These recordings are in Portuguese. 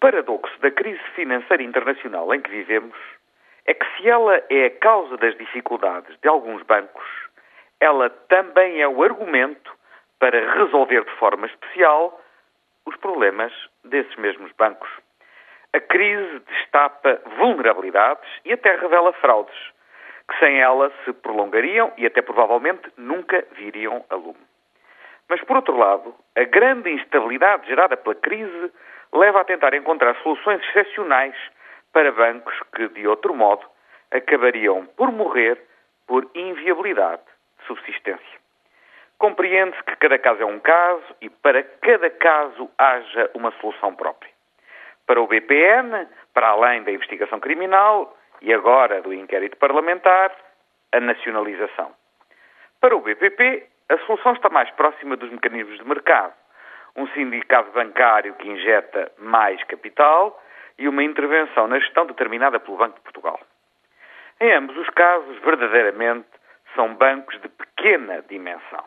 paradoxo da crise financeira internacional em que vivemos é que, se ela é a causa das dificuldades de alguns bancos, ela também é o argumento para resolver de forma especial os problemas desses mesmos bancos. A crise destapa vulnerabilidades e até revela fraudes, que sem ela se prolongariam e até provavelmente nunca viriam a lume. Mas, por outro lado, a grande instabilidade gerada pela crise leva a tentar encontrar soluções excepcionais para bancos que, de outro modo, acabariam por morrer por inviabilidade de subsistência. Compreende-se que cada caso é um caso e para cada caso haja uma solução própria. Para o BPN, para além da investigação criminal e agora do inquérito parlamentar, a nacionalização. Para o BPP, a solução está mais próxima dos mecanismos de mercado. Um sindicato bancário que injeta mais capital e uma intervenção na gestão determinada pelo Banco de Portugal. Em ambos os casos, verdadeiramente, são bancos de pequena dimensão.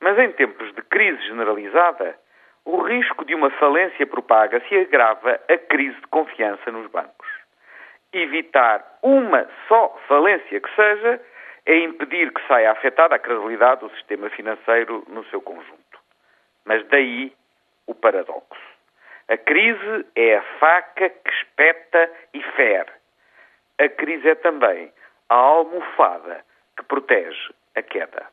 Mas em tempos de crise generalizada, o risco de uma falência propaga-se e agrava a crise de confiança nos bancos. Evitar uma só falência que seja é impedir que saia afetada a credibilidade do sistema financeiro no seu conjunto. Mas daí o paradoxo. A crise é a faca que espeta e fere. A crise é também a almofada que protege a queda.